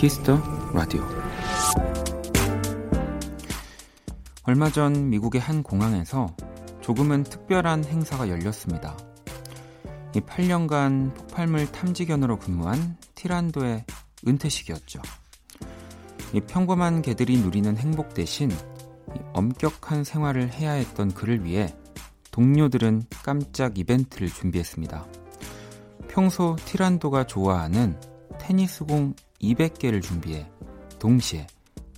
키스 더 라디오. 얼마 전 미국의 한 공항에서 조금은 특별한 행사가 열렸습니다. 이 8년간 폭발물 탐지견으로 근무한 티란도의 은퇴식이었죠. 이 평범한 개들이 누리는 행복 대신 엄격한 생활을 해야 했던 그를 위해 동료들은 깜짝 이벤트를 준비했습니다. 평소 티란도가 좋아하는 테니스공 200개를 준비해 동시에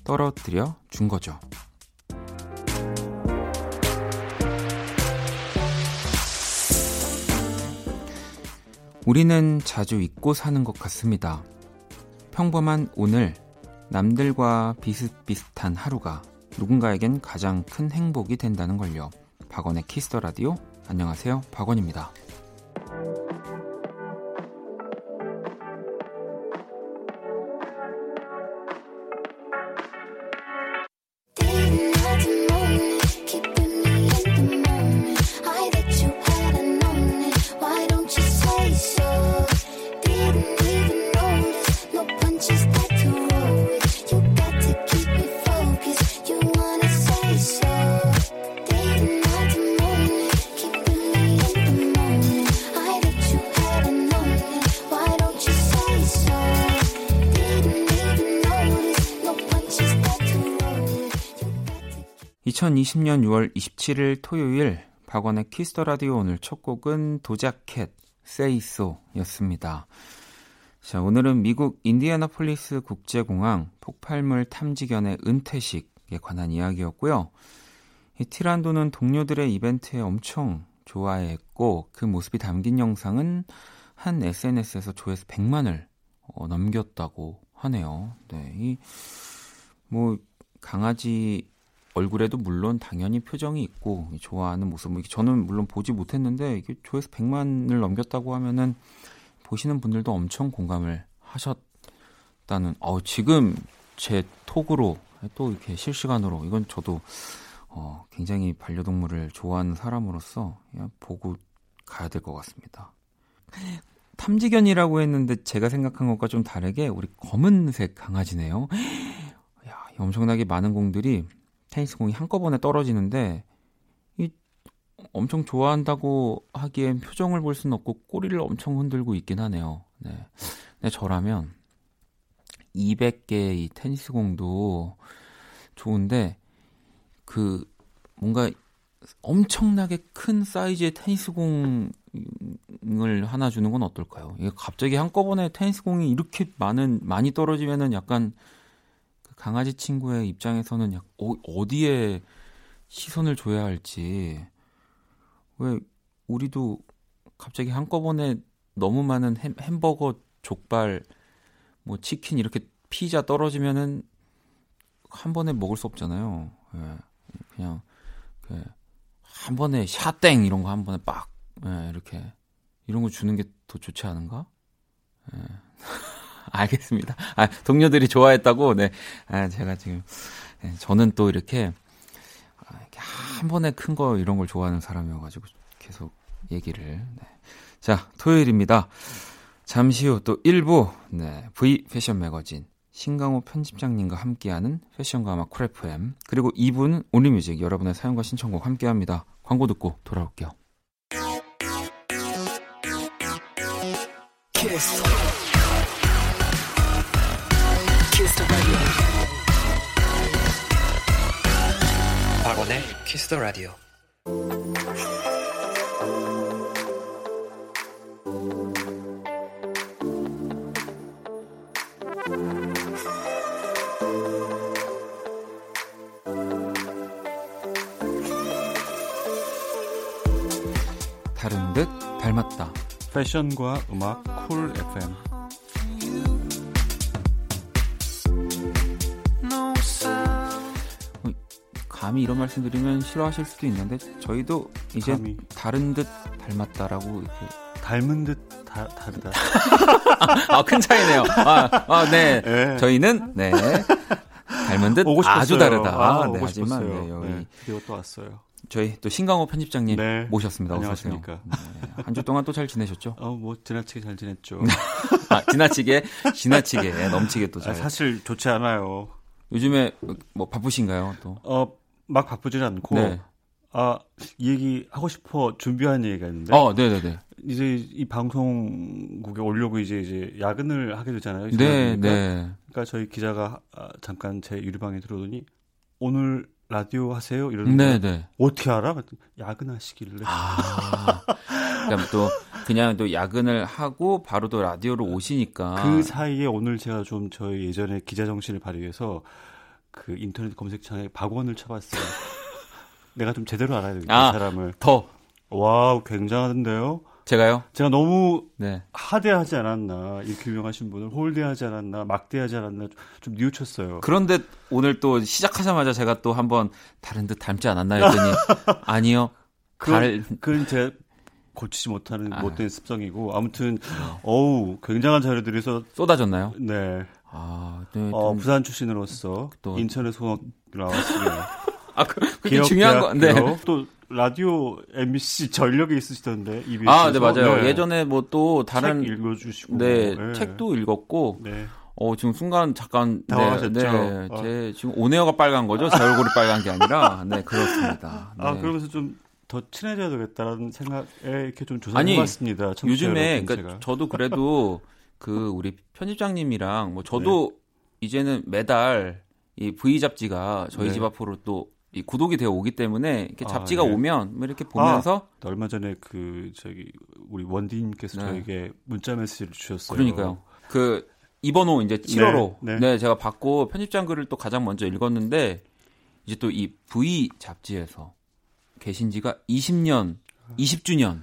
떨어뜨려 준 거죠. 우리는 자주 잊고 사는 것 같습니다. 평범한 오늘, 남들과 비슷비슷한 하루가 누군가에겐 가장 큰 행복이 된다는 걸요. 박원의 키스터 라디오. 안녕하세요. 박원입니다. 2020년 6월 27일 토요일 박원의 키스 더 라디오 오늘 첫 곡은 도자캣 Say So 였습니다. 자, 오늘은 미국 인디애나폴리스 국제공항 폭발물 탐지견의 은퇴식에 관한 이야기였고요. 이 티란도는 동료들의 이벤트에 엄청 좋아했고 그 모습이 담긴 영상은 한 SNS에서 조회수 100만을 어, 넘겼다고 하네요. 네, 이 뭐 강아지 얼굴에도 물론 당연히 표정이 있고 좋아하는 모습 뭐 저는 물론 보지 못했는데 이게 조회수 100만을 넘겼다고 하면은 보시는 분들도 엄청 공감을 하셨다는 어 지금 제 톡으로 또 이렇게 실시간으로 이건 저도 어 굉장히 반려동물을 좋아하는 사람으로서 보고 가야 될 것 같습니다. 탐지견이라고 했는데 제가 생각한 것과 좀 다르게 우리 검은색 강아지네요. 야, 엄청나게 많은 공들이 테니스 공이 한꺼번에 떨어지는데 이 엄청 좋아한다고 하기엔 표정을 볼 수는 없고 꼬리를 엄청 흔들고 있긴 하네요. 네. 근데 저라면 200개의 이 테니스 공도 좋은데 그 뭔가 엄청나게 큰 사이즈의 테니스 공을 하나 주는 건 어떨까요? 이게 갑자기 한꺼번에 테니스 공이 이렇게 많은 많이 떨어지면은 약간 강아지 친구의 입장에서는 약 어, 어디에 시선을 줘야 할지 왜 우리도 갑자기 한꺼번에 너무 많은 햄, 햄버거, 족발, 뭐 치킨 이렇게 피자 떨어지면은 한 번에 먹을 수 없잖아요. 예. 그냥 그 한 번에 샤땡 이런 거 한 번에 빡 예, 이렇게 이런 거 주는 게 더 좋지 않은가? 예. 알겠습니다. 아, 동료들이 좋아했다고, 네. 아, 제가 지금, 네, 저는 또 이렇게, 아, 이렇게 한 번에 큰 거 이런 걸 좋아하는 사람이어가지고 계속 얘기를. 네. 자, 토요일입니다. 잠시 후 또 1부, 네. V 패션 매거진. 신강호 편집장님과 함께하는 패션과 음악 쿨프엠 그리고 2부는 온리뮤직 여러분의 사연과 신청곡 함께합니다. 광고 듣고 돌아올게요. 키스. 박원의 키스 더 라디오. 다른 듯 닮았다. 패션과 음악 쿨 FM. 감히 이런 말씀 드리면 싫어하실 수도 있는데 저희도 이제 감히. 다른 듯 닮았다라고 이렇게 닮은 듯 다, 다르다. 아, 큰 차이네요. 아, 아 네. 네. 저희는 네. 닮은 듯 아주 다르다. 아, 네, 하지만 네, 여기 네, 또 왔어요. 저희 또 신강호 편집장님 네. 모셨습니다. 안녕하십니까. 네. 한주 동안 또 잘 지내셨죠? 어, 뭐 지나치게 잘 지냈죠. 아, 지나치게 지나치게 넘치게 또 아, 잘. 사실 좋지 않아요. 요즘에 뭐 바쁘신가요? 또. 어, 막 바쁘진 않고 네. 아, 이 얘기 하고 싶어 준비한 얘기가 있는데 어, 네, 네, 네. 이제 이 방송국에 오려고 이제 이제 야근을 하게 되잖아요. 네, 그러니까, 네. 그러니까 저희 기자가 아, 잠깐 제 유리방에 들어오더니 오늘 라디오 하세요 이러는 네. 네. 어떻게 알아? 야근하시길래 아. 그럼 또 그냥 또 야근을 하고 바로 또 라디오로 오시니까 그 사이에 오늘 제가 좀 저희 예전에 기자 정신을 발휘해서 그 인터넷 검색창에 박원을 쳐봤어요. 내가 좀 제대로 알아야 되겠다 아. 이 사람을. 더 와우 굉장한데요. 제가요? 제가 너무 네. 하대하지 않았나 이렇게 유명하신 분을 홀대하지 않았나 막대하지 않았나 좀, 좀 뉘우쳤어요. 그런데 오늘 또 시작하자마자 제가 또 한번 다른 듯 닮지 않았나 했더니 아니요. 달 그건, 그건 제가 고치지 못하는 아. 못된 습성이고 아무튼 어우 굉장한 자료들에서 쏟아졌나요? 네 아, 네. 어, 좀- 부산 출신으로서 또- 인천에 소속 나왔으면 아, 그, 그게 중요한 거. 네. 또 라디오 MBC 전력에 있으시던데 EBS 아, 네, 맞아요. 예전에 뭐 또 다른 책 읽어주시고 네, 네. 책도 읽었고 네. 어, 지금 순간 잠깐 네, 당황하셨죠? 네, 어. 제 지금 오네어가 빨간 거죠. 제 얼굴이 빨간 게 아니라. 네, 그렇습니다. 네. 아 그러면서 좀 더 친해져야 되겠다라는 생각에 이렇게 좀 조사해봤습니다. 요즘에 그러니까. 저도 그래도 그 우리 편집장님이랑 뭐 저도 이제는 매달 이 V 잡지가 저희 네. 집 앞으로 또 이 구독이 되어 오기 때문에 이렇게 아, 잡지가 네. 오면 뭐 이렇게 보면서 얼마 전에 그 저기 우리 원디님께서 네. 저에게 문자 메시지를 주셨어요. 그러니까요. 그 이번 호 이제 7호로 네, 네, 네. 제가 받고 편집장 글을 또 가장 먼저 읽었는데 이제 또 이 V 잡지에서 계신 지가 20년, 20주년.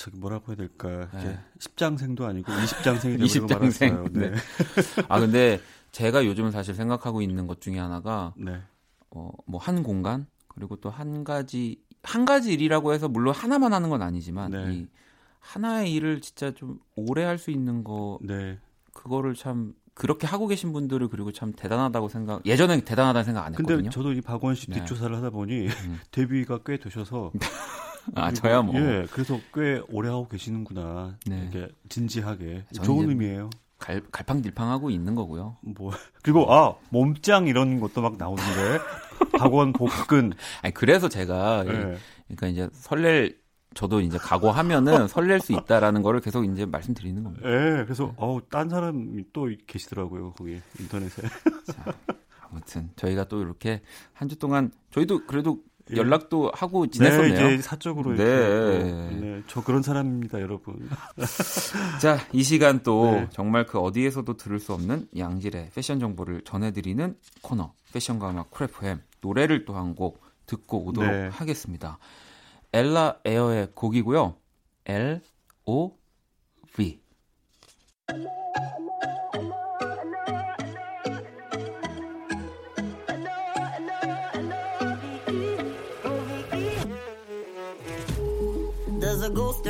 네. 저기 뭐라고 해야 될까? 네. 이제 10장생도 아니고 20장생이 되고 20장생. 말았어요. 네. 아 근데 제가 요즘 사실 생각하고 있는 것 중에 하나가 네. 어, 뭐 한 공간 그리고 또 한 가지 한 가지 일이라고 해서 물론 하나만 하는 건 아니지만 네. 이 하나의 일을 진짜 좀 오래 할 수 있는 거 네. 그거를 참 그렇게 하고 계신 분들을 그리고 참 대단하다고 생각 예전엔 대단하다는 생각 안 근데 했거든요. 저도 이 박원 씨 네. 뒷조사를 하다 보니 음. 데뷔가 꽤 되셔서 아 저야 뭐 예, 그래서 꽤 오래 하고 계시는구나. 네. 이렇게 진지하게 좋은 의미예요. 갈, 갈팡질팡하고 있는 거고요. 뭐 그리고 아 몸짱 이런 것도 막 나오는데 박원 복근. 아니 그래서 제가 예, 네. 그러니까 이제 설렐 저도 이제 각오하면은 설렐 수 있다라는 거를 계속 이제 말씀드리는 겁니다. 예, 그래서 어우 딴 사람이 또 계시더라고요 거기 인터넷에. 자, 아무튼 저희가 또 이렇게 한 주 동안 저희도 그래도 예. 연락도 하고 네, 지냈었네요. 이제 사적으로 네. 네, 저 그런 사람입니다, 여러분. 자, 이 시간 또 네. 정말 그 어디에서도 들을 수 없는 양질의 패션 정보를 전해드리는 코너 패션과 음악 쿨FM 노래를 또 한 곡 듣고 오도록 네. 하겠습니다. 엘라 에어의 곡이고요. L O V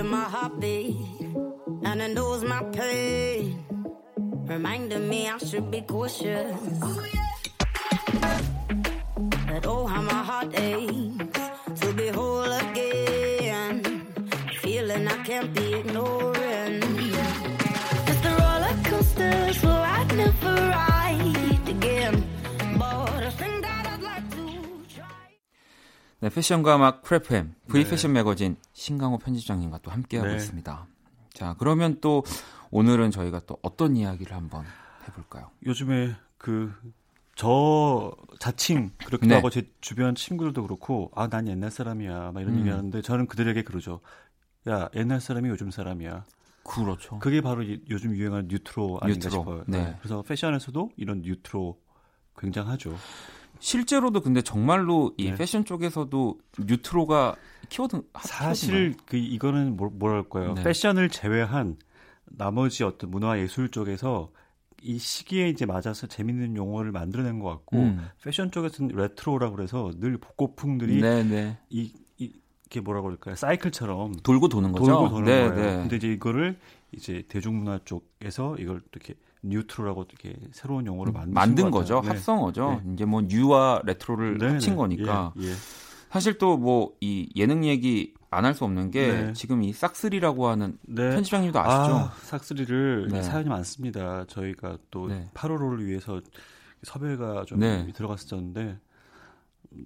There's a ghost in my heartbeat, and it knows my pain. Reminding me I should be cautious. Oh, that oh, how my heart aches to be whole again. Feeling I can't be ignoring. 네, 패션과 음악 쿨FM V 네. 패션 매거진 신강호 편집장님과 또 함께하고 네. 있습니다. 자, 그러면 또 오늘은 저희가 또 어떤 이야기를 한번 해볼까요? 요즘에 그 저 자칭 그렇기도 네. 하고 제 주변 친구들도 그렇고 아 난 옛날 사람이야 막 이런 음. 얘기하는데 저는 그들에게 그러죠. 야 옛날 사람이 요즘 사람이야. 그렇죠. 그게 바로 이- 요즘 유행하는 뉴트로 아닌가 뉴트로, 싶어요. 네. 그래서 패션에서도 이런 뉴트로 굉장하죠. 실제로도 근데 정말로 이 네. 패션 쪽에서도 뉴트로가 키워드 하- 사실 그 이거는 뭐, 뭐랄까요? 네. 패션을 제외한 나머지 어떤 문화 예술 쪽에서 이 시기에 이제 맞아서 재밌는 용어를 만들어낸 것 같고 음. 패션 쪽에서는 레트로라고 그래서 늘 복고풍들이 네, 네. 이, 이 이게 뭐라고 그럴까요? 사이클처럼 돌고 도는 거죠. 돌고 도는 네, 거예요. 네. 근데 이제 이거를 이제 대중문화 쪽에서 이걸 이렇게 뉴트로라고 이렇게 새로운 용어를 만든 것 거죠. 네. 합성어죠. 이제 뭐 new와 레트로를 네, 합친 네. 거니까. 예, 예. 사실 또 뭐 이 예능 얘기 안 할 수 없는 게 네. 지금 이 싹쓸이라고 하는 네. 편집장님도 아시죠? 아, 삭스리를 네. 사연이 많습니다. 저희가 또 네. 8월호를 위해서 섭외가 좀 네. 들어갔었는데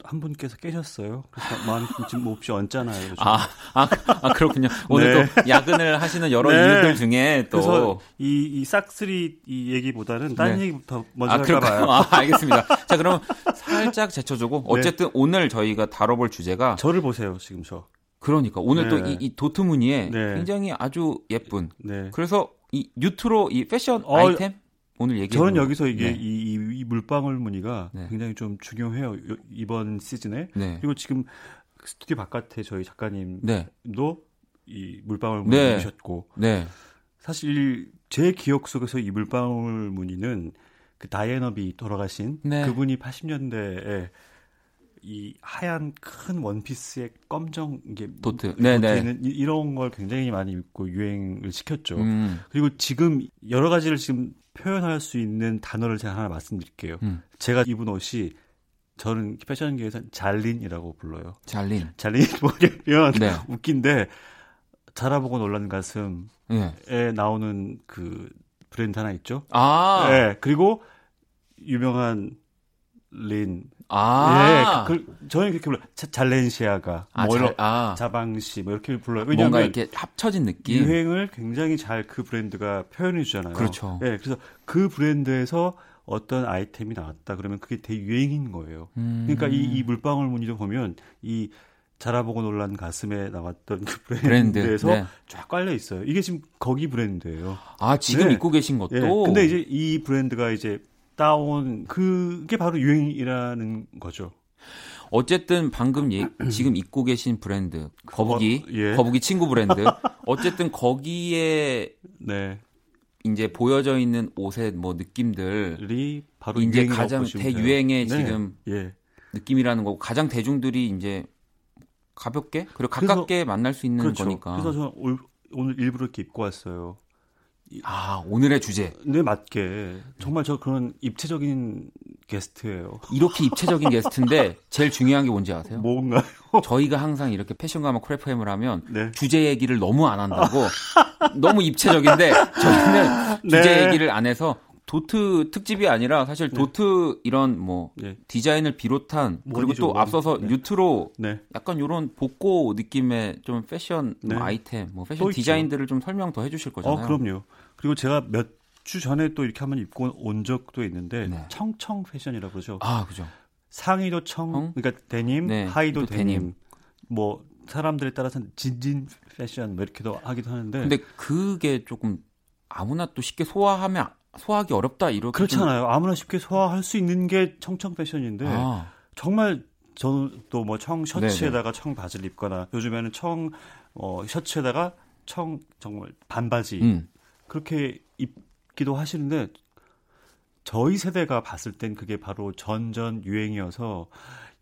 한 분께서 깨셨어요. 그래서 마음이 지금 몹시 얹잖아요. 아, 아, 아, 그렇군요. 오늘 또 야근을 하시는 여러 네. 이유들 중에 또 그래서 이, 이 싹쓸이 이 얘기보다는 다른 네. 얘기부터 먼저 아, 할까 그럴까요? 봐요. 아, 알겠습니다. 자, 그럼 살짝 제쳐주고 어쨌든 오늘 저희가 다뤄볼 주제가 저를 보세요, 지금 저. 그러니까 오늘 네. 또이 이 도트무늬에 네. 굉장히 아주 예쁜 네. 그래서 이 뉴트로 이 패션 어, 아이템 오늘 얘기해 저는 여기서 이게 네. 이, 이, 이 물방울 무늬가 네. 굉장히 좀 중요해요. 요- 이번 시즌에. 네. 그리고 지금 스튜디오 바깥에 저희 작가님도 네. 이 물방울 무늬 네. 입으셨고 네. 사실 제 기억 속에서 이 물방울 무늬는 그 다이애너비 돌아가신 네. 그분이 80년대에 이 하얀 큰 원피스에 검정 이게 도트. 네, 네. 이- 이런 걸 굉장히 많이 입고 유행을 시켰죠. 음. 그리고 지금 여러 가지를 지금 표현할 수 있는 단어를 제가 하나 말씀드릴게요. 음. 제가 입은 옷이 저는 패션계에서 잘린이라고 불러요. 잘린. 잘린이 뭐냐면 네. 웃긴데 자라보고 놀란 가슴에 네. 나오는 그 브랜드 하나 있죠. 아. 네. 그리고 유명한 린. 아. 예. 그, 그- 저는 그렇게 불러요. 자- 잘렌시아가. 아, 뭐 잘, 아. 자방시 뭐 이렇게 불러요. 뭔가 왜냐하면 이렇게 합쳐진 느낌. 유행을 굉장히 잘 그 브랜드가 표현해 주잖아요. 그렇죠. 예, 그래서 그 브랜드에서 어떤 아이템이 나왔다 그러면 그게 대유행인 거예요. 음. 그러니까 이, 이 물방울 무늬도 보면 이 자라보고 놀란 가슴에 나왔던 그 브랜드. 브랜드에서 네. 쫙 깔려 있어요. 이게 지금 거기 브랜드예요. 아, 지금 네. 입고 계신 것도. 예. 근데 이제 이 브랜드가 이제 따온 그게 바로 유행이라는 거죠. 어쨌든 방금 예, 지금 입고 계신 브랜드 거북이 어, 예. 거북이 친구 브랜드 어쨌든 거기에 네. 이제 보여져 있는 옷의 뭐 느낌들 이 바로 이제 가장 보시면 돼요. 대유행의 네. 지금 예. 느낌이라는 거고 가장 대중들이 이제 가볍게 그리고 그래서- 가깝게 만날 수 있는 그렇죠. 거니까 그래서 저는 올- 오늘 일부러 이렇게 입고 왔어요. 아 오늘의 주제 네 맞게 정말 저 그런 입체적인 게스트예요. 이렇게 입체적인 게스트인데 제일 중요한 게 뭔지 아세요? 뭔가요? 저희가 항상 이렇게 패션가마 크래프엠을 하면 네. 주제 얘기를 너무 안 한다고 너무 입체적인데 저희는 주제 네. 얘기를 안 해서 도트 특집이 아니라 사실 도트 이런 뭐 네. 디자인을 비롯한 그리고 또 원. 앞서서 네. 뉴트로 네. 약간 요런 복고 느낌의 좀 패션 뭐 네. 아이템 뭐 패션. 디자인들을 좀 설명 더 해주실 거잖아요. 어 그럼요. 그리고 제가 몇 주 전에 또 이렇게 한번 입고 온 적도 있는데 네. 청청 패션이라고 그러죠. 아 그죠. 상의도 청, 청? 그러니까 데님, 네, 하의도 또 데님. 데님. 뭐 사람들에 따라서는 진진 패션 뭐 이렇게도 하기도 하는데 근데 그게 조금 아무나 또 쉽게 소화하면 소화하기 어렵다 이렇게 좀- 그렇잖아요. 아무나 쉽게 소화할 수 있는 게 청청 패션인데 아, 정말 저는 또 뭐 청 셔츠에다가 청 바지를 입거나 요즘에는 청 어, 셔츠에다가 청 정말 반바지 음. 그렇게 입기도 하시는데 저희 세대가 봤을 땐 그게 바로 전전 유행이어서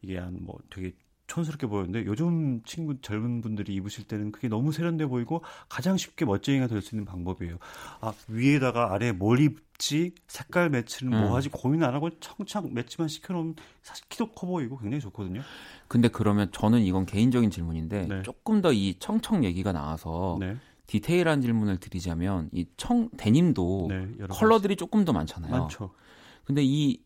이게 한 뭐 되게 촌스럽게 보였는데 요즘 친구 젊은 분들이 입으실 때는 그게 너무 세련돼 보이고 가장 쉽게 멋쟁이가 될 수 있는 방법이에요. 아 위에다가 아래 뭘 입지 색깔 매치는 음. 뭐 하지 고민 안 하고 청청 매치만 시켜놓으면 사실 키도 커 보이고 굉장히 좋거든요. 근데 그러면 저는 이건 개인적인 질문인데 네. 조금 더 이 청청 얘기가 나와서 네, 디테일한 질문을 드리자면 이 청 데님도 네 컬러들이 조금 더. 많잖아요. 많죠. 근데 이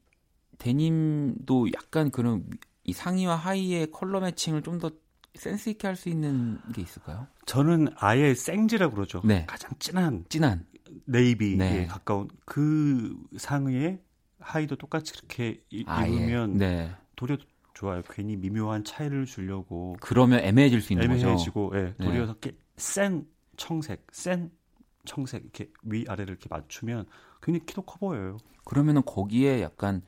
데님도 약간 그런 이 상의와 하의의 컬러 매칭을 좀 더 센스 있게 할 수 있는 게 있을까요? 저는 아예 생지라고 그러죠. 네. 가장 진한 진한. 네이비에 네. 가까운 그 상의에 하의도 똑같이 그렇게 이- 아예. 입으면 네. 도리어 좋아요. 괜히 미묘한 차이를 주려고 그러면 애매해질 수 있는 거죠. 애매해지고 예, 네. 도리어 이렇게 센 청색, 센 청색 이렇게 위 아래를 이렇게 맞추면 굉장히 키도 커 보여요. 그러면은 거기에 약간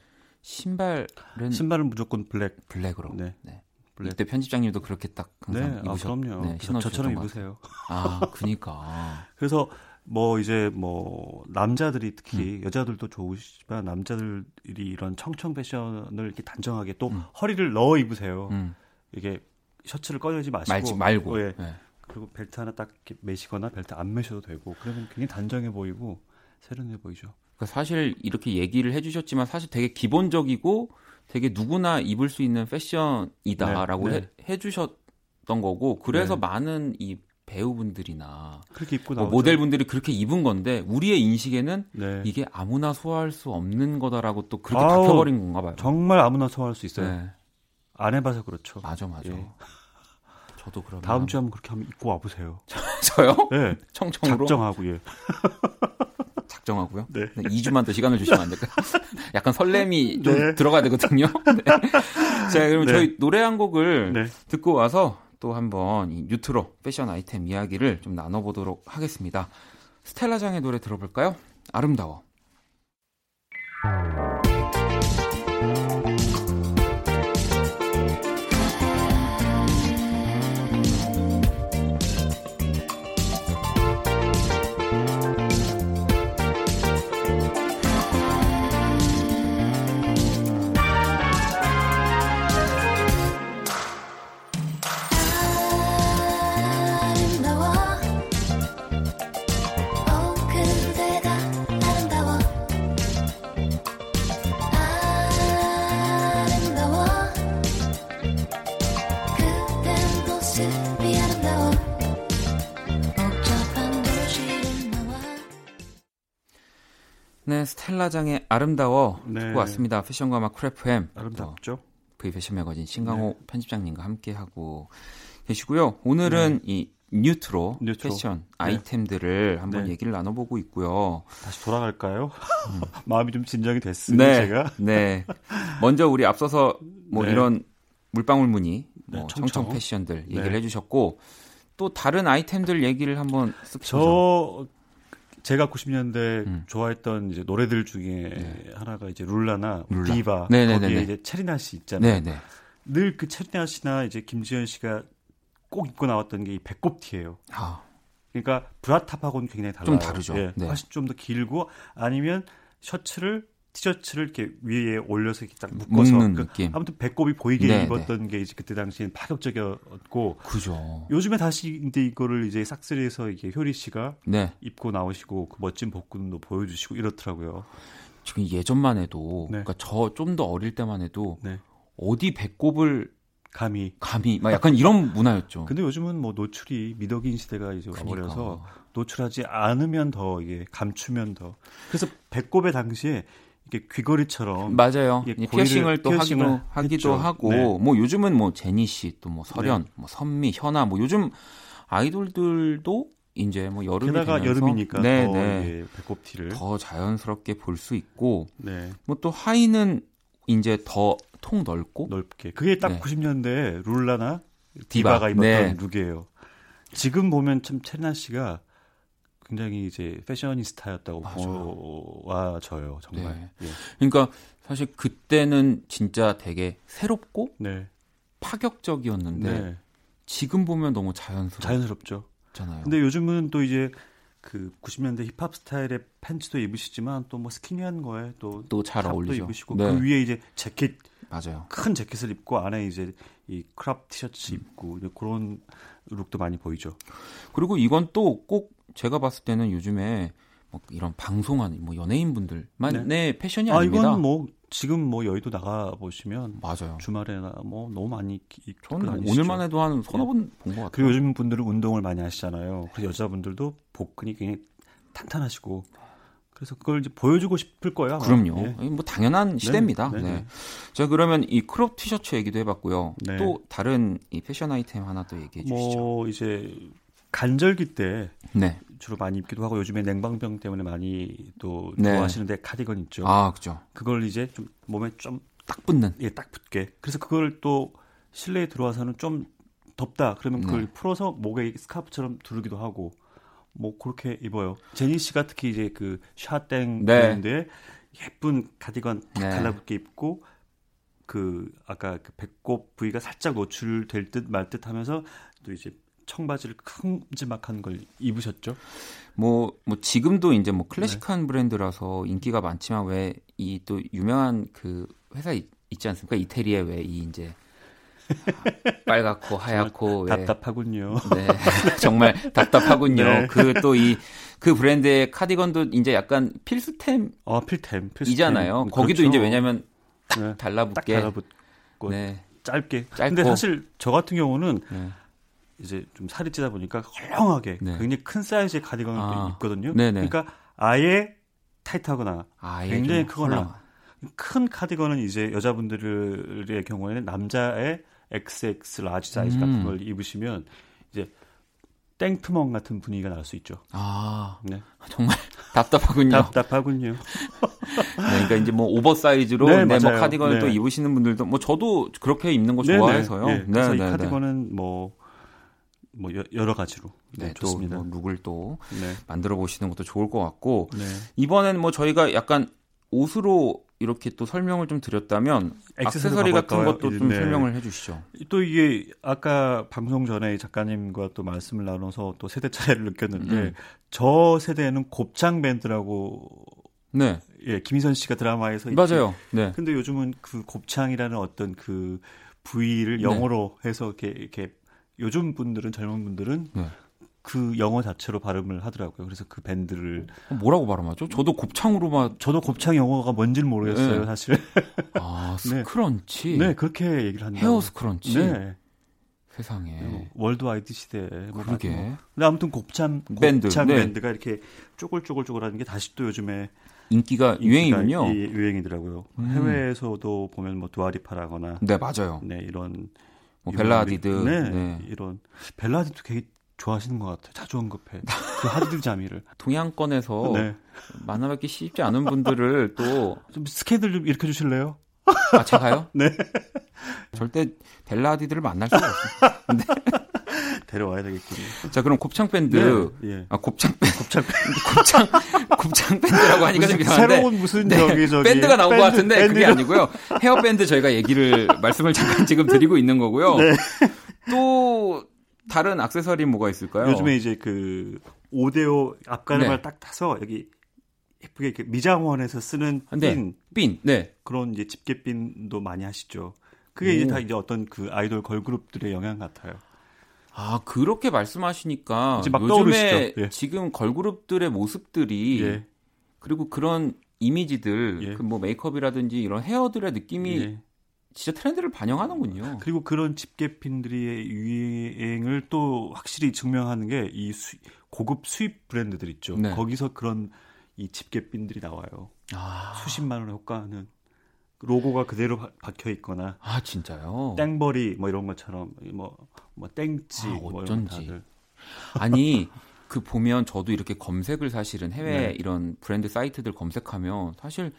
신발은 신발은 무조건 블랙. 블랙으로. 네. 네. 블랙. 이때 편집장님도 그렇게 딱 네, 항상 아, 입으셨, 그럼요. 네, 저, 저처럼 것 입으세요. 아, 그니까. 그래서 뭐 이제 뭐 남자들이 음. 특히 여자들도 좋으시지만 남자들이 이런 청청 패션을 이렇게 단정하게 또 음. 허리를 넣어 입으세요. 음, 이게 셔츠를 꺼내지 마시고 말지 말고. 예. 네. 그리고 벨트 하나 딱 매시거나 벨트 안 매셔도 되고 그러면 굉장히 단정해 보이고 세련돼 보이죠. 그러니까 사실 이렇게 얘기를 해주셨지만 사실 되게 기본적이고 되게 누구나 입을 수 있는 패션이다라고 네, 네. 해, 해주셨던 거고 그래서 네. 많은 이 배우분들이나 그렇게 입고 뭐 나오죠. 모델분들이 그렇게 입은 건데 우리의 인식에는 네. 이게 아무나 소화할 수 없는 거다라고 또 그렇게 아우, 박혀버린 건가 봐요. 정말 아무나 소화할 수 있어요. 네. 안 해봐서 그렇죠. 맞아 맞아. 예. 저도 그러면 다음 주에 한번 그렇게 한번 입고 와보세요. 저요? 네, 청청으로 작정하고 예. 작정하고요. 네. 네, 2주만 더 시간을 주시면 안 될까요? 약간 설렘이 좀 네. 들어가야 되거든요. 네. 자, 그럼 네. 저희 노래 한 곡을 네. 듣고 와서 또 한번 이 뉴트로 패션 아이템 이야기를 좀 나눠보도록 하겠습니다. 스텔라장의 노래 들어볼까요? 아름다워 네, 스텔라장의 아름다워 네. 듣고 왔습니다. 패션과 막 크래프햄 아름답죠. V 패션 매거진 신강호 네. 편집장님과 함께 하고 계시고요. 오늘은 이 뉴트로, 뉴트로. 패션 네. 아이템들을 한번 네. 얘기를 나눠보고 있고요. 다시 돌아갈까요? 마음이 좀 진정이 됐으니 네, 제가 네. 먼저 우리 앞서서 뭐 네. 이런 물방울 무늬, 뭐 네, 청청. 청청. 패션들 얘기를 네. 해주셨고 또 다른 아이템들 얘기를 한번 쓱 해보죠. 저 제가 90년대 음. 좋아했던 이제 노래들 중에 네. 하나가 이제 룰라나 룰라. 디바 네네네네. 거기에 이제 체리나 씨 있잖아요. 네, 네. 늘그 체리나 씨나 이제 김지현 씨가 꼭 입고 나왔던 게 이 배꼽 티예요. 아, 그러니까 브라탑하고는 굉장히 달라요. 좀 다르죠. 예, 네. 훨씬 좀 더 길고 아니면 셔츠를 티셔츠를 이렇게 위에 올려서 이렇게 딱 묶어서 묶는 그 느낌. 아무튼 배꼽이 보이게 네, 입었던 게 이제 그때 당시엔 파격적이었고 그죠. 요즘에 다시 근데 이거를 이제 싹쓸이해서 이게 효리 씨가 네. 입고 나오시고 그 멋진 복근도 보여주시고 이렇더라고요. 지금 예전만 해도, 네. 그러니까 저 좀 더 어릴 때만 해도 네. 어디 배꼽을 감히. 감히 막 약간 이런 문화였죠. 근데 요즘은 뭐 노출이 미덕인 시대가 이제 그러니까. 와버려서 노출하지 않으면 더 이게 감추면 더. 그래서 배꼽에 당시에 이게 귀걸이처럼 맞아요. 이게 피어싱을 또 피어싱을 하기도 하기도 했죠. 하고 네. 뭐 요즘은 뭐 제니 씨 또 뭐 설현, 뭐 선미, 현아 뭐 요즘 아이돌들도 이제 뭐 여름이 게다가 되면서 여름이니까 네, 더 네. 배꼽티를 더 자연스럽게 볼 수 있고 네, 뭐 또 하의는 이제 더 통 넓고 넓게. 그게 딱 네. 90년대 룰라나 디바. 디바가 입었던 네. 룩이에요. 지금 보면 참 체리나 씨가 굉장히 이제 패셔니스타였다고. 보아져요 정말. 예. 그러니까 사실 그때는 진짜 되게 새롭고 네. 파격적이었는데 네. 지금 보면 너무 자연스럽잖아요. 자연스럽죠. 네. 근데 요즘은 또 이제 그 90년대 힙합 스타일의 팬츠도 입으시지만 또 뭐 스키니한 거에 또 또 잘 어울리죠. 입으시고 네. 그 위에 이제 재킷 맞아요. 큰 재킷을 입고 안에 이제 이 crop 음. 티셔츠 입고 이제 그런 look도 많이 보이죠. 그리고 이건 또 꼭 제가 봤을 때는 요즘에 뭐 이런 방송하는 뭐 연예인분들만의 패션이 아 아닙니다. 이건 뭐 지금 뭐 여의도 나가 보시면 맞아요. 주말에나 뭐 너무 많이 저는 다니시죠. 오늘만 해도 한 서너 번 본것 같아요. 그리고 요즘 분들은 운동을 많이 하시잖아요. 그래서 여자분들도 복근이 굉장히 탄탄하시고 그래서 그걸 이제 보여주고 싶을. 아마. 그럼요. 예. 이거 뭐 당연한 시대입니다. 네, 네. 네. 자 그러면 이 crop 티셔츠 얘기도 해봤고요. 네. 또 다른 이 패션 아이템 하나 또 얘기해 주시죠. 뭐 이제 간절기 때 네. 주로 많이 입기도 하고 요즘에 냉방병 때문에 많이 또 네. 좋아하시는데 카디건 있죠. 아 그죠. 그걸 이제 좀 몸에 좀 딱 붙는. 예, 딱 붙게. 그래서 그걸 또 실내에 들어와서는 좀 덥다. 그러면 그걸 네. 풀어서 목에 스카프처럼 두르기도 하고 뭐 그렇게 입어요. 제니 씨가 특히 이제 그 샤땡 네. 브랜드의 예쁜 가디건 딱 네. 달라붙게 입고 그 아까 그 배꼽 부위가 살짝 노출될 듯 말 듯 하면서 또 이제 청바지를 큼지막한 걸 입으셨죠. 뭐, 뭐 지금도 이제 뭐 클래식한 네. 브랜드라서 인기가 많지만 왜 이 또 유명한 그 회사 있, 지 않습니까? 이태리에 왜 이 이제 빨갛고 하얗고 왜 답답하군요. 네, 정말 답답하군요. 네. 그또 이 그 브랜드의 카디건도 이제 약간 필수템이잖아요. 어, 필템, 필수템. 거기도 그렇죠. 이제 왜냐면 네. 딱 달라붙게 달라붙고 네. 짧게. 짧고. 근데 사실 저 같은 경우는 네. 이제 좀 살이 찌다 보니까 헐렁하게 네. 굉장히 큰 사이즈의 카디건을 아. 입거든요. 네네. 그러니까 아예 타이트하거나 아, 예, 굉장히 좀 크거나. 헐렁. 큰 카디건은 이제 여자분들의 경우에는 남자의 XX large 사이즈 같은 음. 걸 입으시면 이제 베트멍 같은 분위기가 날 수 있죠. 아, 네. 정말 답답하군요. 답답하군요. 네, 그러니까 이제 뭐 oversize로 네, 네, 뭐. 카디건을 또 네. 입으시는 분들도 뭐 저도 그렇게 입는 거. 좋아해서요. 네, 그래서 이 네, 네. 카디건은 뭐, 뭐 여- 여러 가지로 네, 네, 또 좋습니다. 뭐 look을 또 네. 만들어 보시는 것도 좋을 것 같고 네. 이번엔 뭐 저희가 약간 옷으로 이렇게 또 설명을 좀 드렸다면 액세서리 같은? 것도 좀 네. 설명을 해주시죠. 또 이게 아까 방송 전에 작가님과 또 말씀을 나눠서 또 세대 차이를 느꼈는데 음. 저 세대에는 곱창 밴드라고 네, 예 김희선 씨가 드라마에서 맞아요. 네, 근데 요즘은 그 곱창이라는 어떤 그 부위를 네. 영어로 해서 이렇게 이렇게 요즘 분들은 젊은 분들은 네. 그 영어 자체로 발음을 하더라고요. 그래서 그 밴드를 뭐라고 발음하죠? 저도 곱창으로만 저도 곱창 영어가 뭔지를 모르겠어요, 네. 사실. 아 네. scrunchie, 네, 그렇게 얘기를 한다. hair scrunchie, 네. 세상에 worldwide 시대에 뭐 그러게. 뭐. 근데 아무튼 곱창 밴드, 곱창 네. 밴드가 이렇게 쪼글쪼글쪼글하는 게 다시 또 요즘에 인기가, 인기가 유행이군요. 이- 유행이더라고요. 음. 해외에서도 보면 뭐 두아리파라거나 네 맞아요. 네 이런 뭐 벨라디드, 네, 네. 이런 벨라디도 되게 좋아하시는 것 같아요. 자주 언급해. 그 하디드 자미를. 동양권에서 네. 만나뵙기 쉽지 않은 분들을 또 좀 스캔들 좀 일으켜 주실래요? 아, 제가요? 네. 절대 벨라디들을 만날 수가 없어요. 데 려와야 되겠군요. 자, 그럼 곱창 밴드. 네. 예. 아, 곱창 밴드. 곱창 곱창, 곱창 밴드라고 하니까 좀 이상한데. 새로운 무슨 네, 저기 저기 밴드가 나온 것 같은데 그게 밴드가- 아니고요. 헤어 밴드 저희가 얘기를 말씀을 잠깐 지금 드리고 있는 거고요. 네. 또 다른 액세서리 뭐가 있을까요? 요즘에 이제 그 오데오 앞가림을 네. 딱 타서 여기 예쁘게 이렇게 미장원에서 쓰는 네. 핀 핀. 네. 그런 이제 집게핀도 많이 하시죠. 그게 이제 오. 다 이제 어떤 그 아이돌 걸그룹들의 영향 같아요. 아, 그렇게 말씀하시니까 이제 막 요즘에? 예. 지금 걸그룹들의 모습들이 예. 그리고 그런 이미지들, 예. 그뭐 메이크업이라든지 이런 헤어들의 느낌이 예. 진짜 트렌드를 반영하는군요. 그리고 그런 집게핀들의 유행을 또 확실히 증명하는 게 이 고급 수입 브랜드들 있죠. 네. 거기서 그런 이 집게핀들이 나와요. 아, 수십만 원에 호가하는 로고가 그대로 바- 박혀 있거나 아 진짜요? 땡버리 뭐 이런 것처럼 뭐, 뭐 땡지 아, 뭐 어쩐지. 다들 아니 그 보면 저도 이렇게 검색을 사실은 해외 네. 이런 브랜드 사이트들 검색하면 사실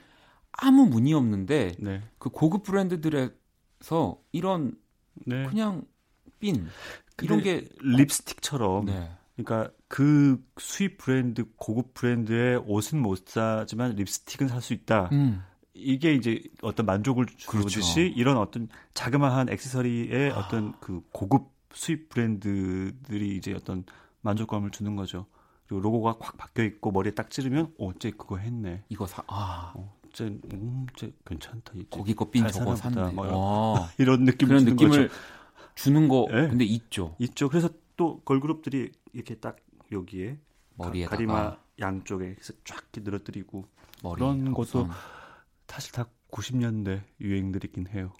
아무 문의 없는데 네. 그 고급 브랜드들에서 이런 네. 그냥 핀 이런 게 립스틱처럼 네. 그러니까 그 수입 브랜드 고급 브랜드의 옷은 못 사지만 립스틱은 살 수 있다. 음. 이게 이제 어떤 만족을 주듯이 그렇죠. 이런 어떤 자그마한 액세서리의 아. 어떤 그 고급 수입 브랜드들이 이제 어떤 만족감을 주는 거죠. 그리고 로고가 콱 박혀 있고 머리에 딱 찌르면 어, 쟤 그거 했네. 이거 사 아, 어, 쟤, 음, 쟤 괜찮다. 이제. 거기 거핀잘 저거. 샀네. 뭐 와, 이런 느낌 그런 느낌을 거죠. 주는 거 네. 근데 있죠. 있죠. 그래서 또 걸그룹들이 이렇게 딱 여기에 머리에다가 가리마 양쪽에 해서 쫙 이렇게 늘어뜨리고 머리 그런 것도. 사실 다 90년대 유행들이긴 해요.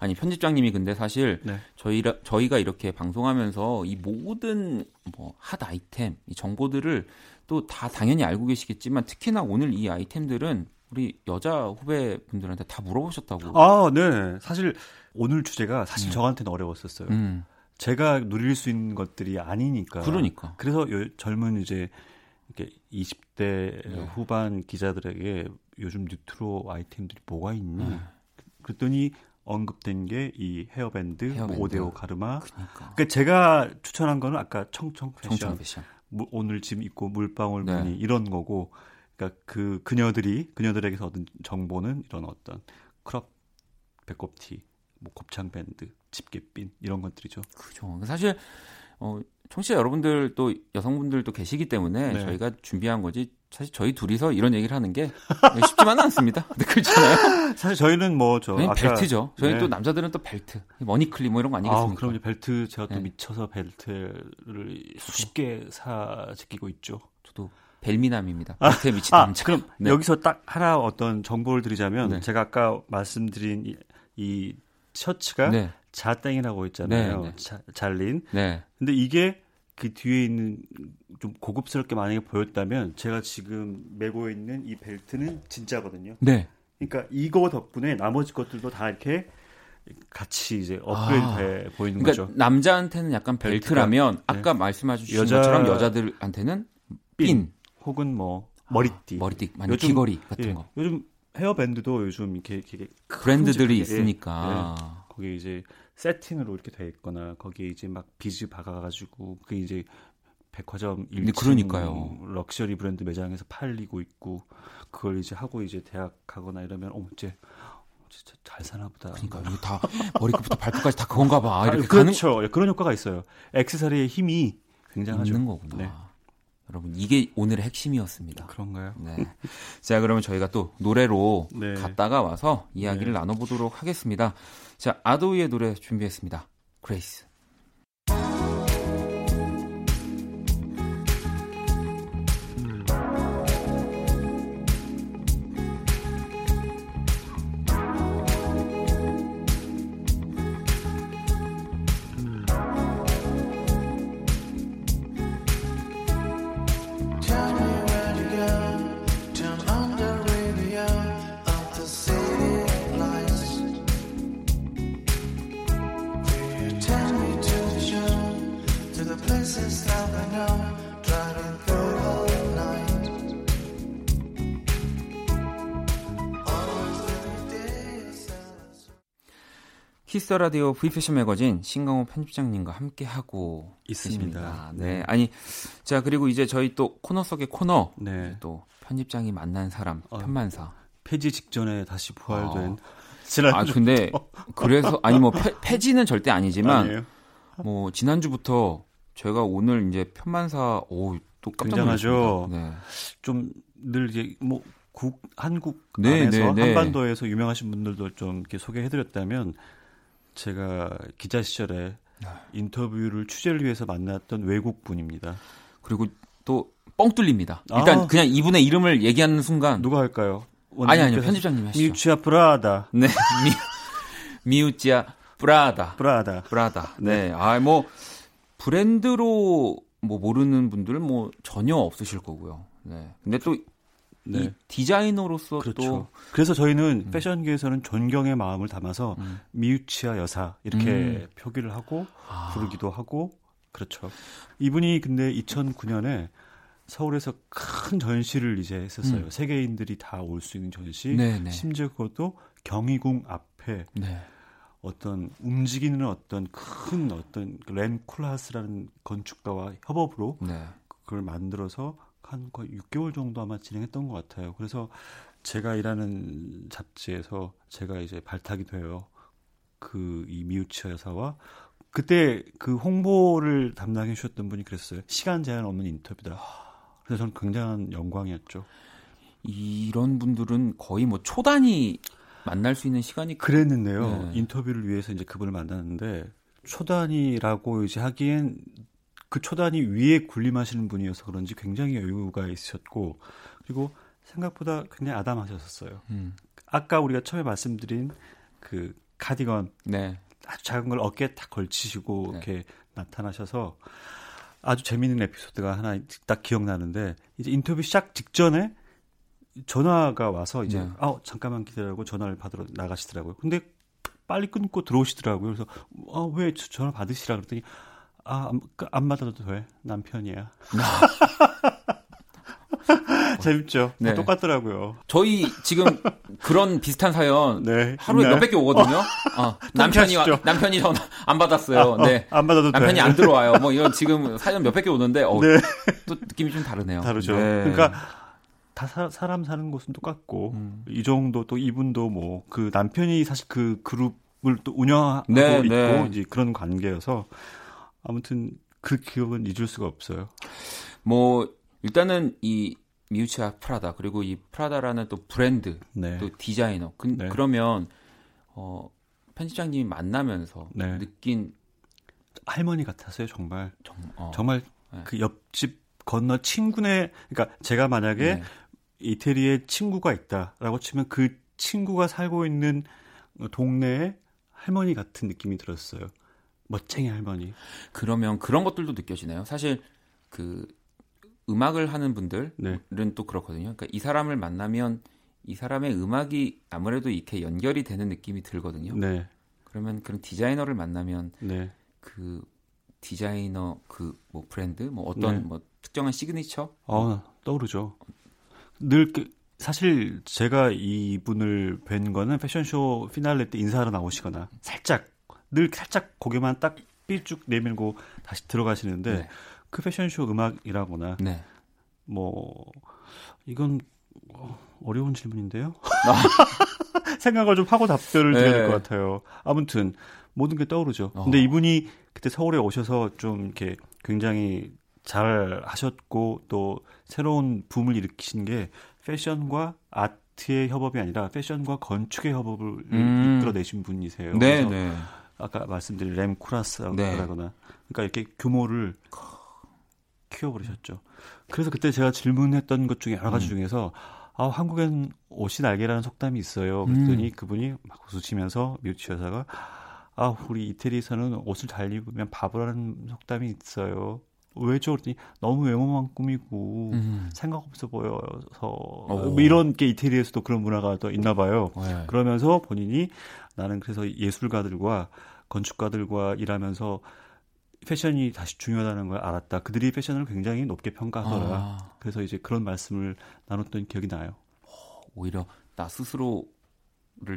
아니 편집장님이 근데 사실 네. 저희 저희가 이렇게 방송하면서 이 모든 뭐 핫 아이템 이 정보들을 또 다 당연히 알고 계시겠지만 특히나 오늘 이 아이템들은 우리 여자 후배분들한테 다 물어보셨다고. 아, 네. 사실 오늘 주제가 사실 음. 저한테는 어려웠었어요. 음, 제가 누릴 수 있는 것들이 아니니까. 그러니까. 그래서 요, 젊은 이제 이렇게 20대 네. 후반 기자들에게 요즘 뉴트로 아이템들이 뭐가 있니? 네. 그랬더니 언급된 게 이 헤어밴드, 뭐 헤어밴드. 오데오 가르마. 그러니까. 그러니까 제가 추천한 거는 아까 청청 패션, 청청 패션. 무- 오늘 지금 입고 물방울 네. 무늬 이런 거고, 그러니까 그 그녀들이 그녀들에게서 얻은 정보는 이런 어떤 crop 배꼽티, 뭐 곱창 밴드, 집게핀 이런 것들이죠. 그죠. 사실 어, 청취자 여러분들 또 여성분들도 계시기 때문에 네. 저희가 준비한 거지 사실 저희 둘이서 이런 얘기를 하는 게 쉽지만은 않습니다. 네, 그렇잖아요. 사실 저희는 뭐저 저희는 벨트죠. 저희는 네. 또 남자들은 또 벨트, money clip 뭐 이런 거 아, 아니겠습니까? 그럼 벨트 제가 또 네. 미쳐서 벨트를 수십 개 사 지키고 있죠. 저도 벨미남입니다. 벨트에 미친 남자. 그럼 네. 여기서 딱 하나 어떤 정보를 드리자면 네. 제가 아까 말씀드린 이, 이 셔츠가 네, 자땡이라고 있잖아요. 네, 네. 자- 잘린. 네. 근데 이게 그 뒤에 있는 좀 고급스럽게 만약에 보였다면 제가 지금 메고 있는 이 벨트는 진짜거든요. 네. 그러니까 이거 덕분에 나머지 것들도 다 이렇게 같이 이제 업그레이드 아. 돼 보이는 그러니까 거죠. 남자한테는 약간 벨트라면 네. 아까 말씀하신 여자- 것처럼 여자들한테는 핀, 혹은 뭐 머리띠. 머리띠, 아니 요즘- 귀걸이 같은 예, 거 요즘 헤어밴드도 요즘 이렇게, 이렇게 브랜드들이 큼직하게, 예, 있으니까 거기 이제 세팅으로 이렇게 돼 있거나 거기에 이제 막 비즈 박아가지고 그 이제 백화점 네, 1층 그러니까요. 럭셔리 브랜드 매장에서 팔리고 있고 그걸 이제 하고 이제 대학 가거나 이러면 어 이제 진짜 잘 사나 보다. 그러니까 이거 다 머리끝부터 발끝까지 다 그건가 봐. 아, 이렇게 가는 그렇죠. 예, 그런 효과가 있어요. 액세서리의 힘이 굉장하죠. 있는 거구나. 네. 여러분 이게 오늘의 핵심이었습니다. 그런가요? 네. 자, 그러면 저희가 또 노래로 네. 갔다가 와서 이야기를 나눠보도록 하겠습니다. 자, 아도이의 노래 준비했습니다. Grace. Kiss the Radio 브이패션 매거진 신강호 편집장님과 함께 하고 있습니다. 있습니다. 네. 아니, 자, 그리고 이제 저희 또 코너 속의 코너. 네. 또 편집장이 만난 사람, 어. 편만사. 폐지 직전에 다시 부활된 아. 지난 아, 근데 그래서 아니 뭐 폐, 폐지는 절대 아니지만 아니에요. 뭐 지난주부터 제가 오늘 이제 편만사 오또 깜짝. 놀랐습니다. 네. 좀늘 이제 뭐 국 한국 네, 안에서 네, 네. 한반도에서 유명하신 분들도 좀 이렇게 소개해드렸다면 제가 기자 시절에 네. 인터뷰를 취재를 위해서 만났던 외국 분입니다. 그리고 또 뻥 뚫립니다. 일단 아. 그냥 이분의 이름을 얘기하는 순간 누가 할까요? 아니 아니요 편집장님 하시죠. 미우치아 프라다 네. 미, 미우찌아 브라다. 프라다. 브라다. 네. 아, 뭐 브랜드로 뭐 모르는 분들 뭐 전혀 없으실 거고요. 네. 근데 또 이 네. 디자이너로서 그렇죠. 또 그래서 저희는 패션계에서는 존경의 마음을 담아서 음. 미우치아 여사 이렇게 음. 표기를 하고 아. 부르기도 하고 그렇죠. 이분이 근데 2009년에 서울에서 큰 전시를 이제 했었어요. 음. 세계인들이 다 올 수 있는 전시. 네네. 심지어 그것도 경희궁 앞에 네. 어떤 움직이는 어떤 큰 어떤 그 렌쿨라스라는 건축가와 협업으로 네. 그걸 만들어서 한 거의 6개월 정도 아마 진행했던 것 같아요. 그래서 제가 일하는 잡지에서 제가 이제 발탁이 돼요. 그 이 미우치아 여사와 그때 그 홍보를 담당해 주셨던 분이 그랬어요. 시간 제한 없는 인터뷰다. 그래서 저는 굉장한 영광이었죠. 이런 분들은 거의 뭐 초단위 만날 수 있는 시간이 그랬는데요. 네. 인터뷰를 위해서 이제 그분을 만났는데 초단위라고 이제 하기엔 그 초단위 위에 군림하시는 분이어서 그런지 굉장히 여유가 있으셨고 그리고 생각보다 굉장히 아담하셨어요. 음. 아까 우리가 처음에 말씀드린 그 카디건 네. 아주 작은 걸 어깨에 딱 걸치시고 네. 이렇게 나타나셔서 아주 재미있는 에피소드가 하나 딱 기억나는데 이제 인터뷰 시작 직전에 전화가 와서 이제 네. 아 잠깐만 기다리고 전화를 받으러 나가시더라고요. 근데 빨리 끊고 들어오시더라고요. 그래서 아, 왜 저- 전화 받으시라 그랬더니 아, 안, 그, 안 받아도 돼. 남편이야. 재밌죠? 네. 똑같더라고요. 저희 지금 그런 비슷한 사연 네. 하루에 있나요? 몇백 개 오거든요. 어, 남편이 와-? 남편이 전화 안 받았어요. 어, 네. 안 받아도 남편이 돼. 안 들어와요. 뭐 이런 지금 사연 몇백 개 오는데 어, 네. 또 느낌이 좀 다르네요. 다르죠. 네. 그러니까 다 사, 람 사는 곳은 똑같고 음. 이 정도 또 이분도 뭐 그 남편이 사실 그 그룹을 또 운영하고 네, 있고 네. 이제 그런 관계여서 아무튼 그 기억은 잊을 수가 없어요. 뭐 일단은 이 미우치아 프라다 그리고 이 프라다라는 또 브랜드 네. 또 디자이너 그, 네. 그러면 어 편집장님이 만나면서 네. 느낀 할머니 같았어요, 정말. 정, 어, 정말 네. 그 옆집 건너 친구네 그러니까 제가 만약에 네. 이태리에 친구가 있다라고 치면 그 친구가 살고 있는 동네에 할머니 같은 느낌이 들었어요. 멋쟁이 할머니. 그러면 그런 것들도 느껴지나요? 사실 그 음악을 하는 분들은 네. 또 그렇거든요. 그러니까 이 사람을 만나면 이 사람의 음악이 아무래도 이렇게 연결이 되는 느낌이 들거든요. 네. 그러면 그런 디자이너를 만나면 네. 그 디자이너 그 뭐 브랜드 뭐 어떤 네. 뭐 특정한 시그니처 어, 떠오르죠. 늘 그, 사실 제가 이분을 뵌 거는 패션쇼 피날레 때 인사하러 나오시거나 살짝 늘 살짝 고개만 딱 삐쭉 내밀고 다시 들어가시는데 네. 그 패션쇼 음악이라거나 네. 뭐 이건 어, 어려운 질문인데요. 생각을 좀 하고 답변을 드려야 될 네. 것 같아요. 아무튼 모든 게 떠오르죠. 어. 근데 이분이 그때 서울에 오셔서 좀 이렇게 굉장히 잘 하셨고 또 새로운 붐을 일으키신 게 패션과 아트의 협업이 아니라 패션과 건축의 협업을 음. 이끌어내신 분이세요. 네, 그래서 네. 아까 말씀드린 램 쿠라스라거나 네. 그러니까 이렇게 규모를 키워버리셨죠. 그래서 그때 제가 질문했던 것 중에 여러 가지 음. 중에서 아 한국엔 옷이 날개라는 속담이 있어요. 그랬더니 음. 그분이 막 웃으시면서 미우치 여사가 아 우리 이태리에서는 옷을 잘 입으면 바보라는 속담이 있어요. 왜죠? 그랬더니 너무 외모만 꾸미고 음. 생각 없어 보여서 오. 뭐 이런 게 이태리에서도 그런 문화가 또 있나 봐요. 네. 그러면서 본인이 나는 그래서 예술가들과 건축가들과 일하면서 패션이 다시 중요하다는 걸 알았다. 그들이 패션을 굉장히 높게 평가하더라. 아, 그래서 이제 그런 말씀을 나눴던 기억이 나요. 오히려 나 스스로를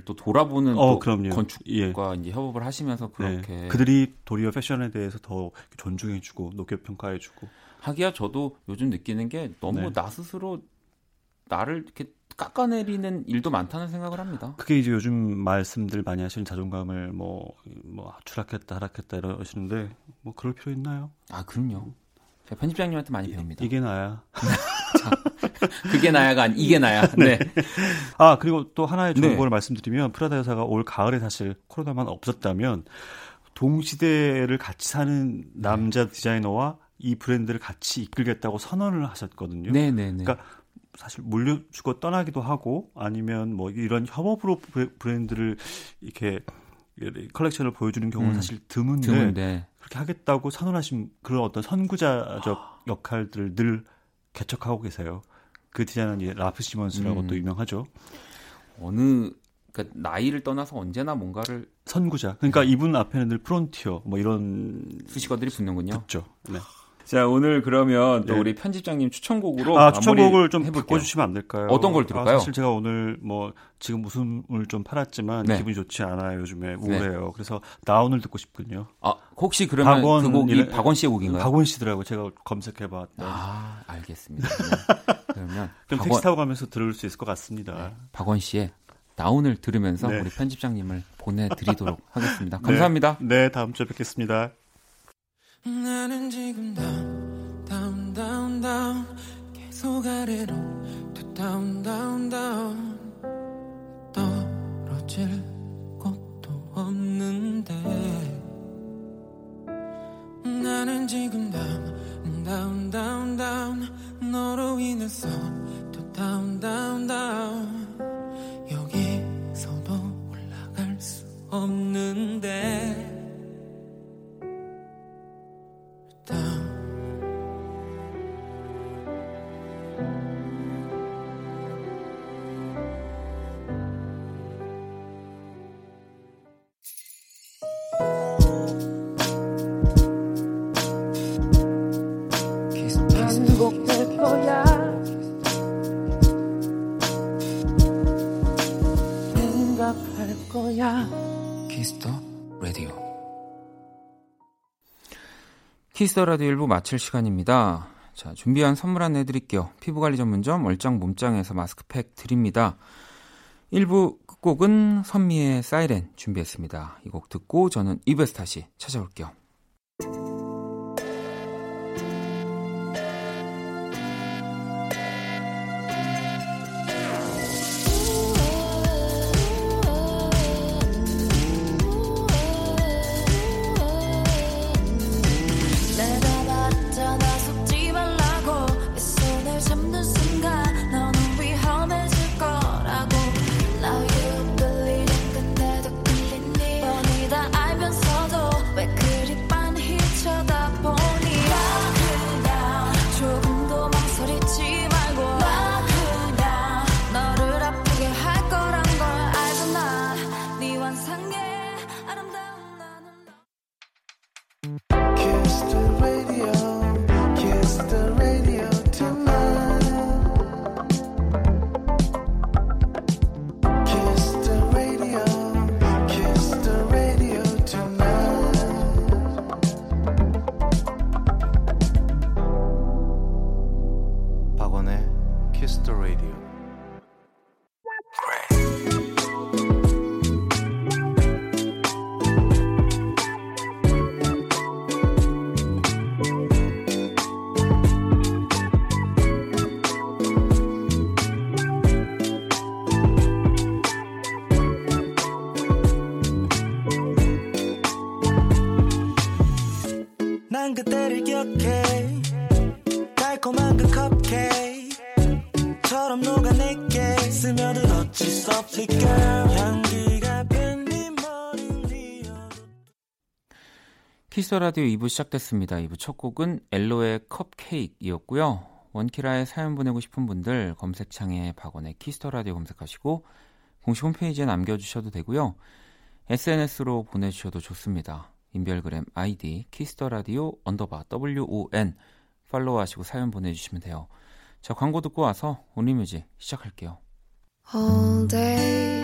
또 돌아보는 어, 또. 건축과 예. 이제 협업을 하시면서 그렇게 네. 그들이 도리어 패션에 대해서 더 존중해주고 높게 평가해주고. 하기야 저도 요즘 느끼는 게 너무 네. 나 스스로 나를 이렇게 깎아내리는 일도 많다는 생각을 합니다. 그게 이제 요즘 말씀들 많이 하시는 자존감을 뭐, 뭐 추락했다 하락했다 이러시는데 뭐 그럴 필요 있나요? 아 그럼요. 제가 편집장님한테 많이 배웁니다. 이게 나야. 그게 나야가 아니 이게 나야. 네. 아 그리고 또 하나의 네. 정보를 말씀드리면 프라다 여사가 올 가을에 사실 코로나만 없었다면 동시대를 같이 사는 남자 디자이너와 이 브랜드를 같이 이끌겠다고 선언을 하셨거든요. 네네네. 그러니까 사실 물려주고 떠나기도 하고 아니면 뭐 이런 협업으로 브랜드를 이렇게 컬렉션을 보여주는 경우는 음. 사실 드문데, 드문데. 그렇게 하겠다고 선언하신 그런 어떤 선구자적 역할들을 늘 개척하고 계세요. 그 디자이너는 이제 라프 시먼스라고 음. 또 유명하죠. 어느 그러니까 나이를 떠나서 언제나 뭔가를 선구자. 그러니까 이분 앞에는 늘 프론티어 뭐 이런 수식어들이 붙는군요. 붙죠. 네. 자 오늘 그러면 또 네. 우리 편집장님 추천곡으로 아 추천곡을 좀 해볼게요. 바꿔주시면 안 될까요? 어떤 걸 들을까요? 아, 사실 제가 오늘 뭐 지금 웃음을 좀 팔았지만 네. 기분이 좋지 않아요. 요즘에 우울해요. 그래서 down을 듣고 싶군요. 아 혹시 그러면 박원 그 곡이 이래- 박원 씨의 곡인가요? 박원 씨더라고 제가 검색해봤던. 아 알겠습니다. 네. 그러면 그럼 박원, 택시 타고 가면서 들을 수 있을 것 같습니다. 박원 씨의 down을 들으면서 네. 우리 편집장님을 보내드리도록 하겠습니다. 감사합니다. 네, 네, 다음 주에 뵙겠습니다. 나는 지금 down down down down 계속 아래로 또 down down down 떨어질 곳도 없는데. 나는 지금 down down down down 너로 인해서 또 down down down 여기서도 올라갈 수 없는데 Kiss the Radio 1부 마칠 시간입니다. 자 준비한 선물 안내 드릴게요. 피부관리 전문점 얼짱 몸짱에서 마스크팩 드립니다. 1부 끝곡은 선미의 사이렌 준비했습니다. 이 곡 듣고 저는 2부에서 다시 찾아올게요. Kiss the Radio 2부 시작됐습니다. 2부 첫 곡은 엘로의 Cupcake이었고요. 원키라에 사연 보내고 싶은 분들 검색창에 박원의 Kiss the Radio 검색하시고 공식 홈페이지에 남겨주셔도 되고요. SNS로 보내주셔도 좋습니다. 인별그램 아이디 Kiss the Radio underbar WON follow하시고 사연 보내주시면 돼요. 자 광고 듣고 와서 Only Music 시작할게요. all day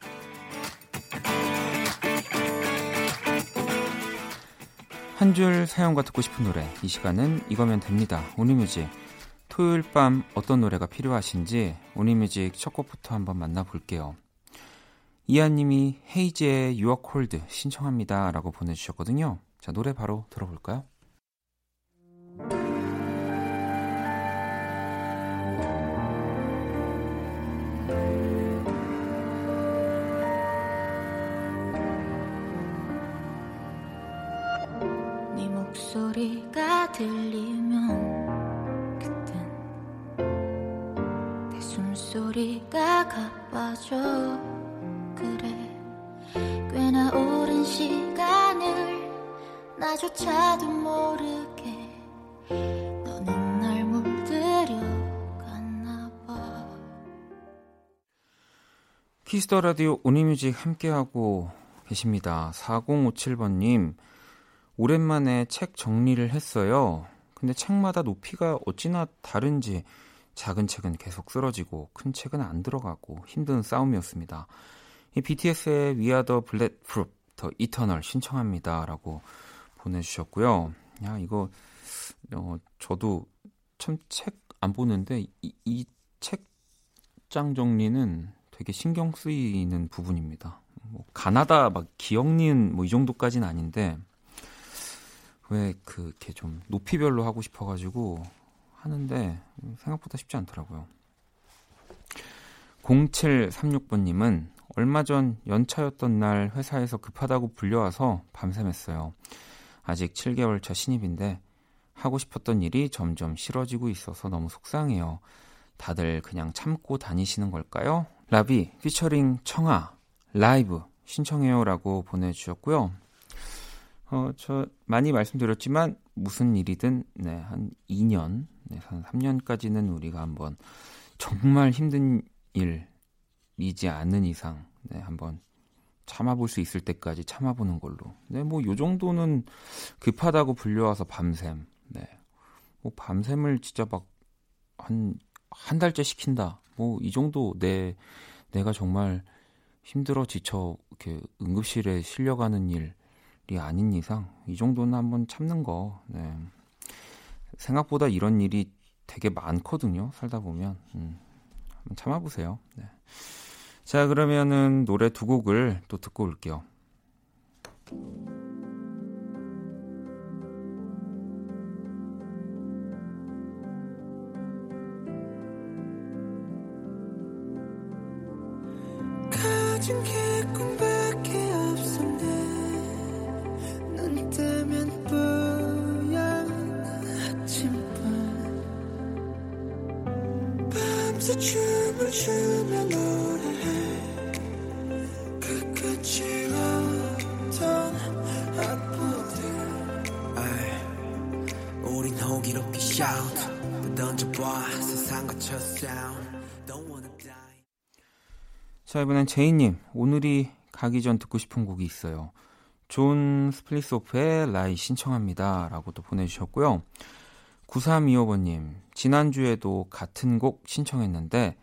한 줄 사연과 듣고 싶은 노래. 이 시간은 이거면 됩니다. 오니뮤직. 토요일 밤 어떤 노래가 필요하신지 오니뮤직 첫 곡부터 한번 만나볼게요. 이하님이 헤이즈의 유어 콜드 신청합니다. 라고 보내주셨거든요. 자, 노래 바로 들어볼까요? 들리면 그땐 내 숨소리가 가빠져 그래 꽤나 오랜 시간을 나조차도 모르게 너는 날 물들여 갔나 봐 Kiss the Radio Only Music 함께하고 계십니다. 4057번님, 오랜만에 책 정리를 했어요. 근데 책마다 높이가 어찌나 다른지 작은 책은 계속 쓰러지고 큰 책은 안 들어가고 힘든 싸움이었습니다. 이 BTS의 We Are the Bulletproof, 더 이터널 신청합니다. 라고 보내주셨고요. 야, 이거, 어, 저도 참 책 안 보는데 이, 이 책장 정리는 되게 신경 쓰이는 부분입니다. 뭐 가나다 막 기억니은 뭐 이 정도까지는 아닌데 왜 그렇게 좀 높이별로 하고 싶어가지고 하는데 생각보다 쉽지 않더라고요. 0736번님은 얼마 전 연차였던 날 회사에서 급하다고 불려와서 밤샘했어요. 아직 7개월 차 신입인데 하고 싶었던 일이 점점 싫어지고 있어서 너무 속상해요. 다들 그냥 참고 다니시는 걸까요? 라비 피처링 청아 라이브 신청해요라고 보내주셨고요. 어, 저 많이 말씀드렸지만 무슨 일이든 네, 한 2년, 네, 한 3년까지는 우리가 한번 정말 힘든 일이지 않는 이상 네, 한번 참아볼 수 있을 때까지 참아보는 걸로. 네, 뭐 요 정도는 급하다고 불려와서 밤샘. 네, 뭐 밤샘을 진짜 막 한한 달째 시킨다. 뭐 이 정도 내 내가 정말 힘들어 지쳐 이렇게 응급실에 실려가는 일 이 아닌 이상 이 정도는 한번 참는 거. 네. 생각보다 이런 일이 되게 많거든요. 살다 보면 음, 한번 참아보세요. 네. 자 그러면은 노래 두 곡을 또 듣고 올게요. 가진 게 자, 이번엔 제이님. 오늘이 가기 전 듣고 싶은 곡이 있어요. 존 스플리토프의 Raye 신청합니다. 라고 또 보내주셨고요. 9325번님. 지난주에도 같은 곡 신청했는데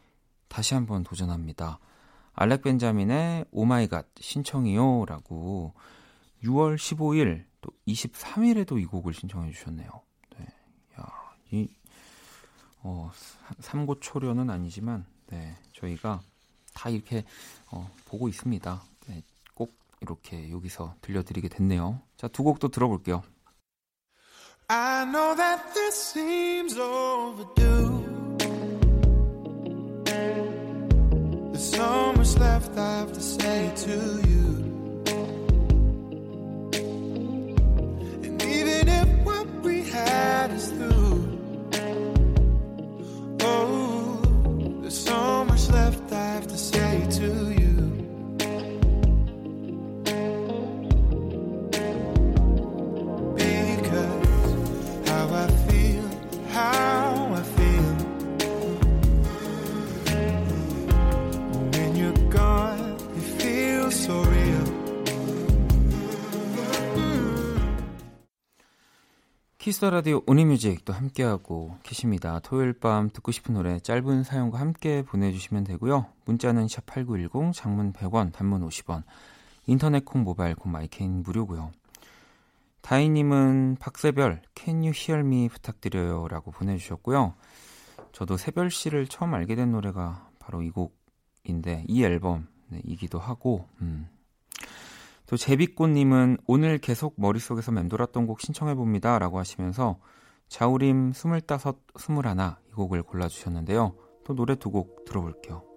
다시 한번 도전합니다. 알렉 벤자민의 Oh My God 신청이요. 라고 6월 15일 또 23일에도 이 곡을 신청해 주셨네요. 네. 야, 이, 어, 삼고초려는 아니지만, 네, 저희가 다 이렇게 어, 보고 있습니다. 네, 꼭 이렇게 여기서 들려드리게 됐네요. 자, 두곡또 들어볼게요. I know that this seems overdue. There's so much left I have to say to you. 키스 더 라디오 Only Music 또 함께하고 계십니다. 토요일 밤 듣고 싶은 노래 짧은 사연과 함께 보내주시면 되고요. 문자는 샵8910, 장문 100원, 단문 50원, 인터넷 콩, 모바일 콩, My K는 무료고요. 다희님은 박세별, Can You Hear Me 부탁드려요 라고 보내주셨고요. 저도 세별 씨를 처음 알게 된 노래가 바로 이 곡인데 이 앨범이기도 하고 음. 또 제비꽃님은 오늘 계속 머릿속에서 맴돌았던 곡 신청해봅니다 라고 하시면서 자우림 25, 21, 이 곡을 골라주셨는데요. 또 노래 두 곡 들어볼게요.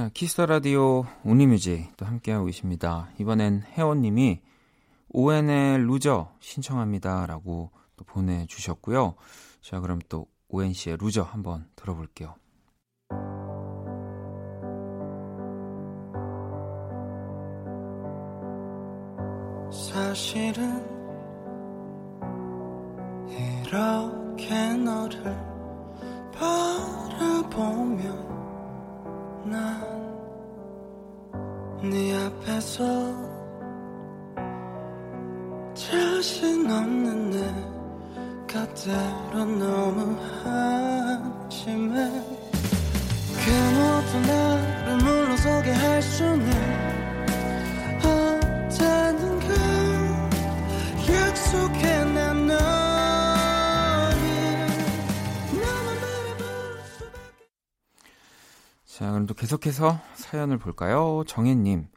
자, 키스 더 라디오 Only Music 또 함께하고 계십니다. 이번엔 혜원님이 오왠의 Loser 신청합니다 라고 또 보내주셨고요. 자, 그럼 또 오왠 씨의 Loser 한번 들어볼게요. 사실은 이렇게 너를 바라보면 네 앞에서 자신 없는 내 곁으로 너무 한심해. 그 모든 나를 물러서게 할 수는 또 계속해서 사연을 볼까요? 정혜님,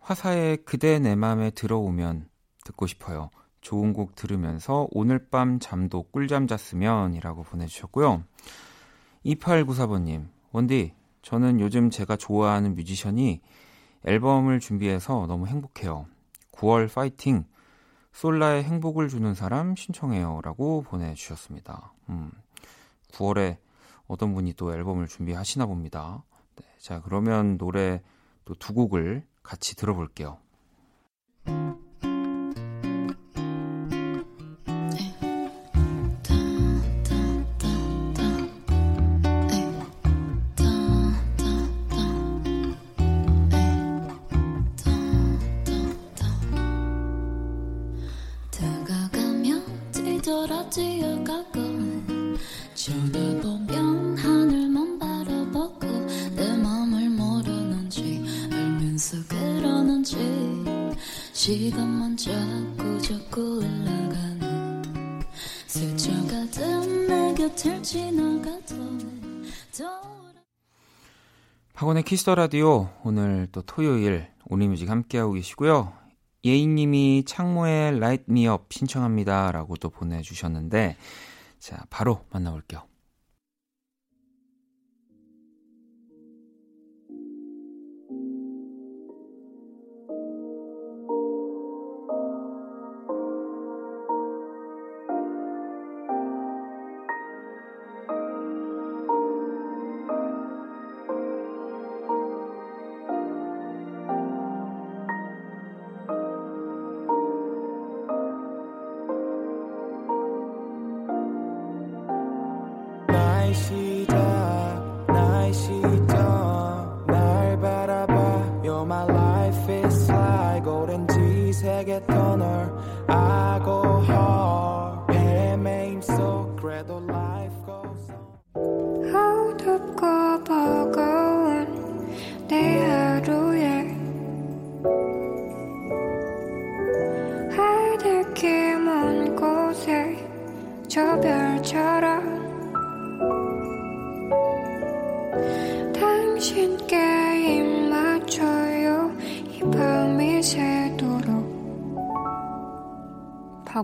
화사의 그대 내 맘에 들어오면 듣고 싶어요. 좋은 곡 들으면서 오늘 밤 잠도 꿀잠 잤으면 이라고 보내주셨고요. 2894번님, 원디, 저는 요즘 제가 좋아하는 뮤지션이 앨범을 준비해서 너무 행복해요. 9월 파이팅! 솔라의 행복을 주는 사람 신청해요 라고 보내주셨습니다. 음, 9월에 어떤 분이 또 앨범을 준비하시나 봅니다. 네, 자 그러면 노래 또 두 곡을 같이 들어볼게요. 박원의 키스 더 라디오 오늘 또 토요일 Only Music 함께하고 계시고요. 예인님이 창모의 Light 신청합니다라고 또 보내주셨는데 자 바로 만나볼게요.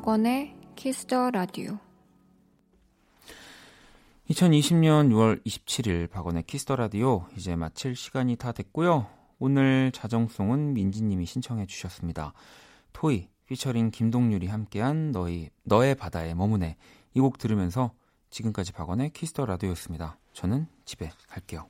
박원의 키스 더 라디오 2020년 6월 27일 박원의 키스 더 라디오 이제 마칠 시간이 다 됐고요. 오늘 자정송은 민지님이 신청해 주셨습니다. 토이 피처링 김동률이 함께한 너희 너의 바다에 머무네 이 곡 들으면서 지금까지 박원의 키스 더 라디오였습니다. 저는 집에 갈게요.